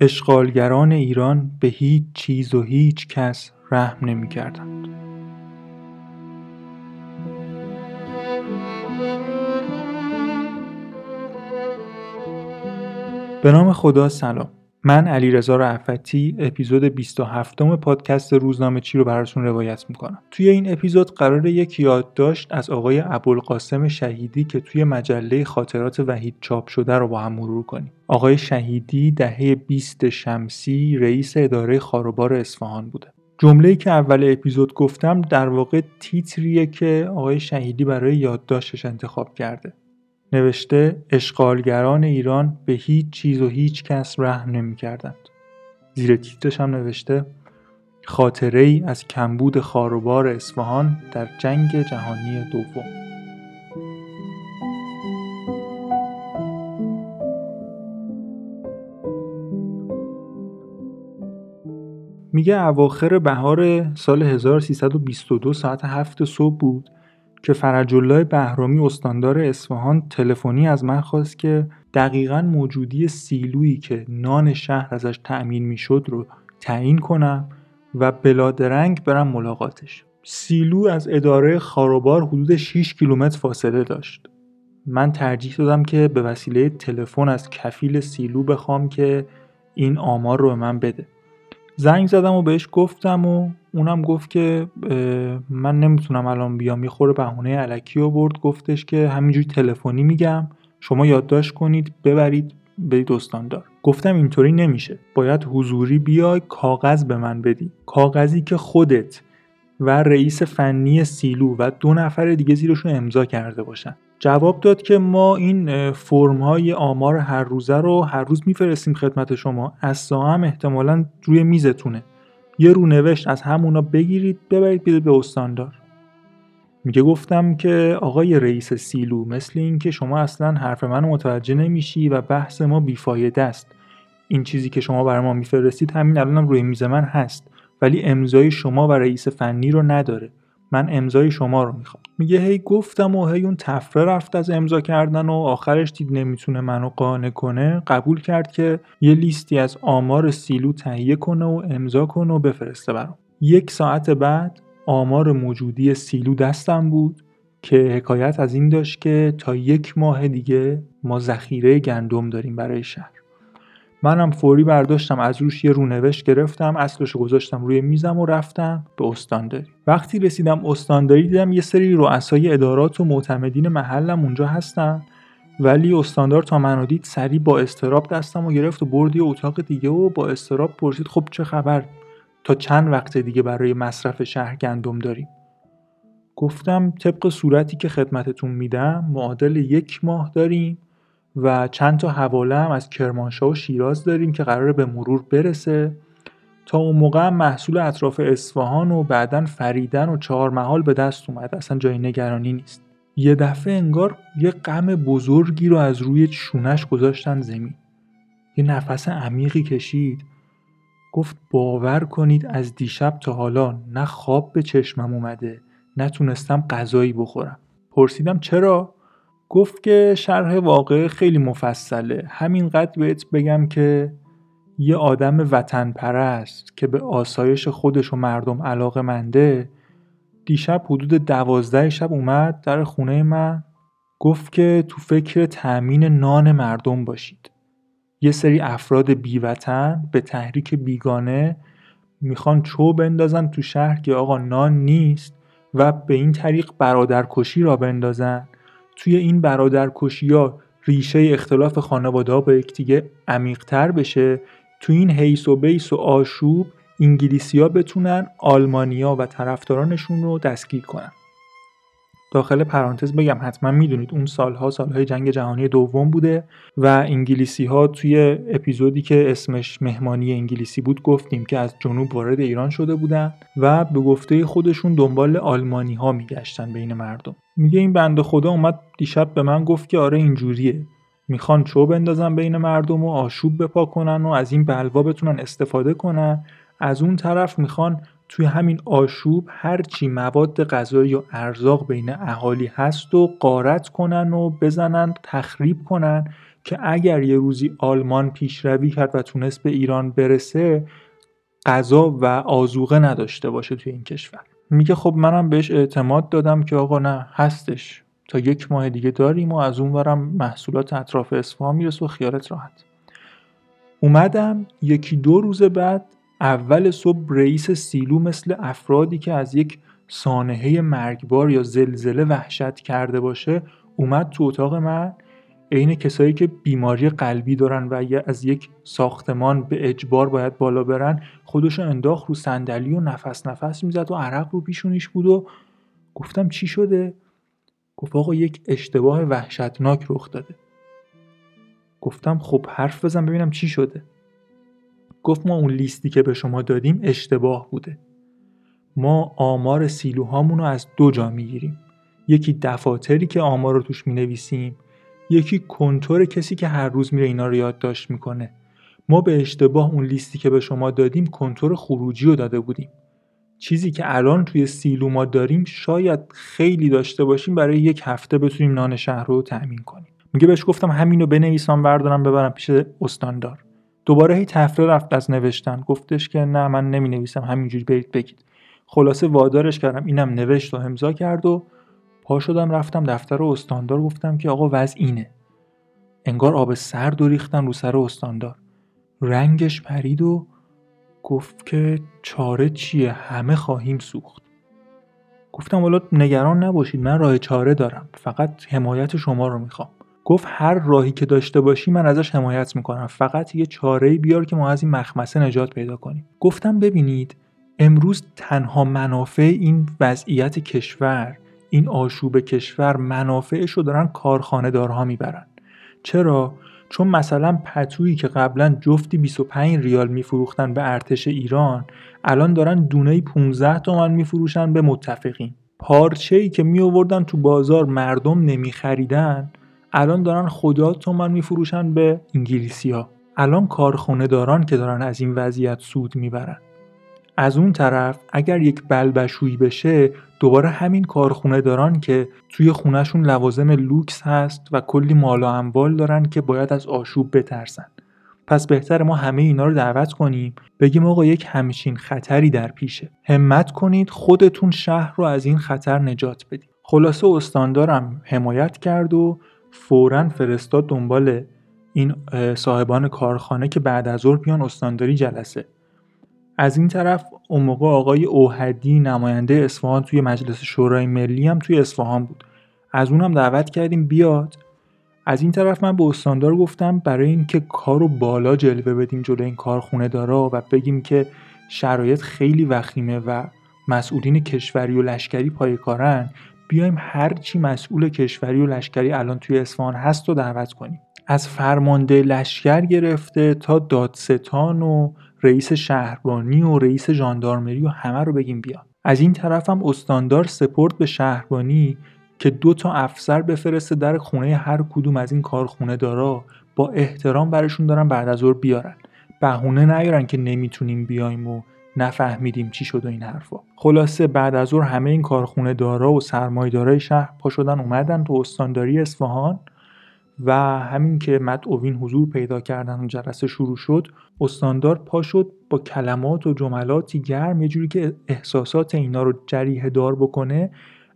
اشغالگران ایران به هیچ چیز و هیچ کس رحم نمی‌کردند. به نام خدا سلام من علیرضا رعفتی اپیزود 27 م پادکست روزنامه چی رو براتون روایت می‌کنم. توی این اپیزود قرار یک یادداشت از آقای ابوالقاسم شهیدی که توی مجله خاطرات وحید چاپ شده رو با هم مرور کنیم. آقای شهیدی دهه 20 شمسی رئیس اداره خاروبار اصفهان بوده. جمله‌ای که اول اپیزود گفتم در واقع تیتریه که آقای شهیدی برای یادداشتش انتخاب کرده. نوشته اشغالگران ایران به هیچ چیز و هیچ کس رحم نمی کردند. زیر تیترش هم نوشته خاطره ای از کمبود خاروبار اصفهان در جنگ جهانی دوم میگه اواخر بهار سال 1322 ساعت هفت صبح بود که فرجالله بهرامی استاندار اصفهان تلفنی از من خواست که دقیقا موجودی سیلویی که نان شهر ازش تأمین می‌شد رو تعیین کنم و بلادرنگ برم ملاقاتش. سیلو از اداره خاروبار حدود 6 کیلومتر فاصله داشت. من ترجیح دادم که به وسیله تلفن از کفیل سیلو بخوام که این آمار رو به من بده. زنگ زدم و بهش گفتم و اونم گفت که من نمی‌تونم الان بیام. یه خور بهونه علکی آورد. گفتش که همینجوری تلفنی میگم. شما یادداشت کنید ببرید برید استاندار گفتم اینطوری نمیشه. باید حضوری بیای کاغذ به من بدی. کاغذی که خودت و رئیس فنی سیلو و دو نفر دیگه زیرشون امضا کرده باشن. جواب داد که ما این فرم های آمار هر روزه رو هر روز میفرستیم خدمت شما. از هم احتمالا روی میزتونه. یه رونوشت از همونا بگیرید ببرید بیده به استاندار. میگه گفتم که آقای رئیس سیلو مثل این که شما اصلا حرف من متوجه نمیشی و بحث ما بیفایده است. این چیزی که شما برای ما میفرستید همین الانم روی میز من هست. ولی امضای شما و رئیس فنی رو نداره. من امضای شما رو می‌خوام. میگه هی گفتم و هی اون تفره رفت از امضا کردن و آخرش دید نمی‌تونه منو قانع کنه. قبول کرد که یه لیستی از آمار سیلو تهیه کنه و امضا کنه و بفرسته برام. یک ساعت بعد آمار موجودی سیلو دستم بود که حکایت از این داشت که تا یک ماه دیگه ما ذخیره گندم داریم برای شهر. منم فوری برداشتم از روش یه رونوشت گرفتم اصلش گذاشتم روی میزم و رفتم به استانداری. وقتی رسیدم استانداری دیدم یه سری رؤسای ادارات و معتمدین محلم اونجا هستن ولی استاندار تا منو دید سری با استراب دستم و گرفت و بردی اتاق دیگه و با استراب پرسید خب چه خبر؟ تا چند وقت دیگه برای مصرف شهر گندم داریم؟ گفتم طبق صورتی که خدمتتون میدم معادل یک ماه داریم. و چند تا حواله هم از کرمانشاه و شیراز داریم که قراره به مرور برسه. تا اون موقع هم محصول اطراف اصفهان و بعدا فریدن و چهار محال به دست اومد اصلا جای نگرانی نیست. یه دفعه انگار یه غم بزرگی رو از روی شونش گذاشتن زمین. یه نفس عمیقی کشید. گفت باور کنید از دیشب تا حالا نه خواب به چشمم اومده نتونستم غذایی بخورم. پرسیدم چرا؟ گفت که شرح واقع خیلی مفصله. همینقدر بهت بگم که یه آدم وطن پرست که به آسایش خودش و مردم علاقه منده. دیشب حدود دوازده شب اومد در خونه من گفت که تو فکر تأمین نان مردم باشید. یه سری افراد بیوطن به تحریک بیگانه می‌خوان چو بندازن تو شهر که آقا نان نیست و به این طریق برادرکشی را بندازن. توی این ها ریشه اختلاف خانواده ها با یکدیگه عمیقتر بشه توی این حیث و بیس و آشوب انگلیسی بتونن آلمانیا و طرفدارانشون رو دستگیر کنن. داخل پرانتز بگم حتما می‌دونید اون سالها سالهای جنگ جهانی دوم بوده و انگلیسی ها توی اپیزودی که اسمش مهمانی انگلیسی بود گفتیم که از جنوب وارد ایران شده بودن و به گفته خودشون دنبال آلمانی ها میگشتن بین مردم. میگه این بنده خدا اومد دیشب به من گفت که آره اینجوریه. می‌خوان چوب بندازن بین مردم و آشوب بپا کنن و از این بلوا بتونن استفاده کنن. از اون طرف می‌خوان توی همین آشوب هرچی مواد غذایی و ارزاق بین اهالی هست و قارت کنن و بزنن تخریب کنن که اگر یه روزی آلمان پیشروی کرد و تونست به ایران برسه غذا و آزوقه نداشته باشه توی این کشور. میگه خب منم بهش اعتماد دادم که آقا نه هستش. تا یک ماه دیگه داریم و از اون ورم محصولات اطراف اصفهان می‌رسه و خیالت راحت. اومدم یکی دو روز بعد اول صبح رئیس سیلو مثل افرادی که از یک سانحه مرگبار یا زلزله وحشت کرده باشه اومد تو اتاق من. عین کسایی که بیماری قلبی دارن و از یک ساختمان به اجبار باید بالا برن خودشو انداخت رو صندلی و نفس نفس می‌زد و عرق رو پیشونیش بود و گفتم چی شده؟ گفت آقا یک اشتباه وحشتناک رخ داده. گفتم خب حرف بزن ببینم چی شده. گفت ما اون لیستی که به شما دادیم اشتباه بوده. ما آمار سیلوهامون رو از دو جا می‌گیریم. یکی دفاتری که آمار رو توش می نویسیم یکی کنتور کسی که هر روز میره اینا رو یادداشت می‌کنه. ما به اشتباه اون لیستی که به شما دادیم کنتور خروجی رو داده بودیم. چیزی که الان توی سیلو ما داریم شاید خیلی داشته باشیم برای یک هفته بتونیم نان شهر رو تأمین کنیم. میگه بهش گفتم همینو بنویسم بردارم ببرم پیش استاندار. دوباره هی تفره رفت از نوشتن. گفتش که نه من نمی نویسم همینجوری برید بگید. خلاصه وادارش کردم اینم نوشت و امضا کرد و پا شدم رفتم دفتر استاندار. گفتم که آقا وضع اینه. انگار آب سرد و ریختن رو سر استاندار. رنگش پرید و گفت که چاره چیه؟ همه خواهیم سوخت. گفتم حالا نگران نباشید من راه چاره دارم. فقط حمایت شما رو می‌خوام. گفت هر راهی که داشته باشی من ازش حمایت می‌کنم. فقط یه چاره بیار که ما از این مخمسه نجات پیدا کنیم. گفتم ببینید امروز تنها منافع این وضعیت کشور این آشوب کشور منافعش رو دارن کارخانه دارها می‌برن. چرا؟ چون مثلا پتویی که قبلا جفتی 25 ریال میفروختن به ارتش ایران الان دارن دونه 15 تومن میفروشن به متفقین. پارچه ای که می آوردن تو بازار مردم نمیخریدن الان دارن خدا تومن میفروشن به انگلیسی ها الان کارخونه داران که دارن از این وضعیت سود می‌برن. از اون طرف اگر یک بلبشویی بشه دوباره همین کارخونه داران که توی خونهشون لوازم لوکس هست و کلی مال و اموال دارن که باید از آشوب بترسن. پس بهتر ما همه اینا رو دعوت کنیم بگیم آقا یک همچین خطری در پیشه. همت کنید خودتون شهر رو از این خطر نجات بدید. خلاصه استاندارم حمایت کرد و فورا فرستاد دنبال این صاحبان کارخانه که بعد از ظهر بیان استانداری جلسه. از این طرف اون موقع آقای اوهدی نماینده اصفهان توی مجلس شورای ملی هم توی اصفهان بود. از اونم دعوت کردیم بیاد. از این طرف من به استاندار گفتم برای اینکه کارو بالا جلوه بدیم جلو این کارخونه دارا و بگیم که شرایط خیلی وخیمه و مسئولین کشوری و لشکری پای کارن بیایم هر چی مسئول کشوری و لشکری الان توی اصفهان هست رو دعوت کنیم. از فرمانده لشکر گرفته تا دادستان و رئیس شهربانی و رئیس ژاندارمری و همه رو بگیم بیا از این طرف هم استاندار سپورت به شهربانی که دو تا افسر بفرسته در خونه هر کدوم از این کارخونه دارا با احترام برشون دارن بعد از ظهر بیارن. بهونه نیارن که نمی‌تونیم بیایم و نفهمیدیم چی شد و این حرفا. خلاصه بعد از ظهر همه این کارخونه دارا و سرمایه‌دارای شهر پا شدن اومدن تو استانداری اصفهان و همین که مدعوین حضور پیدا کردن و جلسه شروع شد استاندار پا شد با کلمات و جملاتی گرم یه جوری که احساسات اینا رو جریه دار بکنه.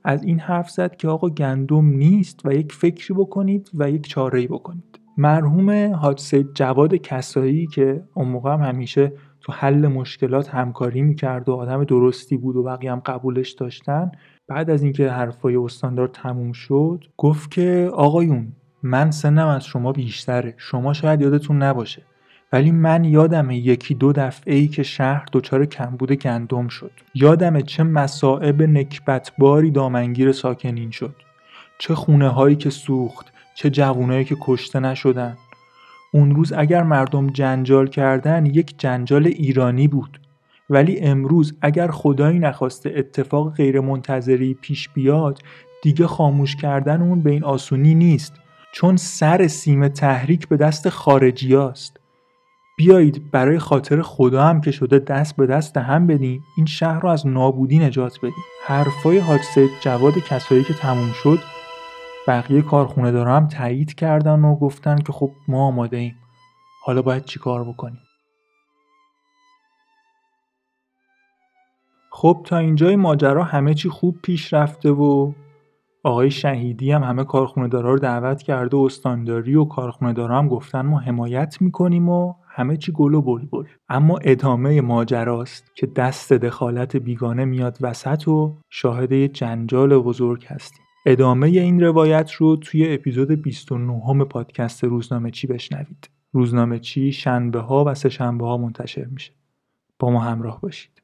از این حرف زد که آقا گندم نیست و یک فکری بکنید و یک چاره بکنید. مرحوم حاج جواد کسایی که اون موقع هم همیشه تو حل مشکلات همکاری می‌کرد و آدم درستی بود و بقیه هم قبولش داشتن. بعد از اینکه حرفای استاندار تموم شد گفت که آقایون من سنم از شما بیشتره. شما شاید یادتون نباشه. ولی من یادمه یکی دو دفعه ای که شهر دچار کمبود گندم شد. یادمه چه مصائب نکبتباری دامنگیر ساکنین شد. چه خونه هایی که سوخت چه جوونایی که کشته نشدن. اون روز اگر مردم جنجال کردن یک جنجال ایرانی بود. ولی امروز اگر خدایی نخواسته اتفاق غیرمنتظری پیش بیاد دیگه خاموش کردن اون به این آسونی نیست. چون سر سیم تحریک به دست خارجی هاست. بیایید برای خاطر خدا هم که شده دست به دست هم بدیم این شهر رو از نابودی نجات بدیم. حرفای حاج جواد کسایی که تموم شد بقیه کارخونه دارا تایید کردن و گفتن که خب ما آماده ایم. حالا باید چیکار بکنیم؟ خب تا اینجای ماجرا همه چی خوب پیش رفته و آقای شهیدی هم همه کارخونه دارا رو دعوت کرده و استانداری و کارخونه دارا هم گفتن ما حمایت می‌کنیم و همه چی گل و بلبل. اما ادامه ماجراست که دست دخالت بیگانه میاد وسط و شاهد جنجال بزرگ هستیم. ادامه این روایت رو توی اپیزود 29 پادکست روزنامه چی بشنوید. روزنامه چی شنبه ها و سه شنبه ها منتشر میشه. با ما همراه باشید.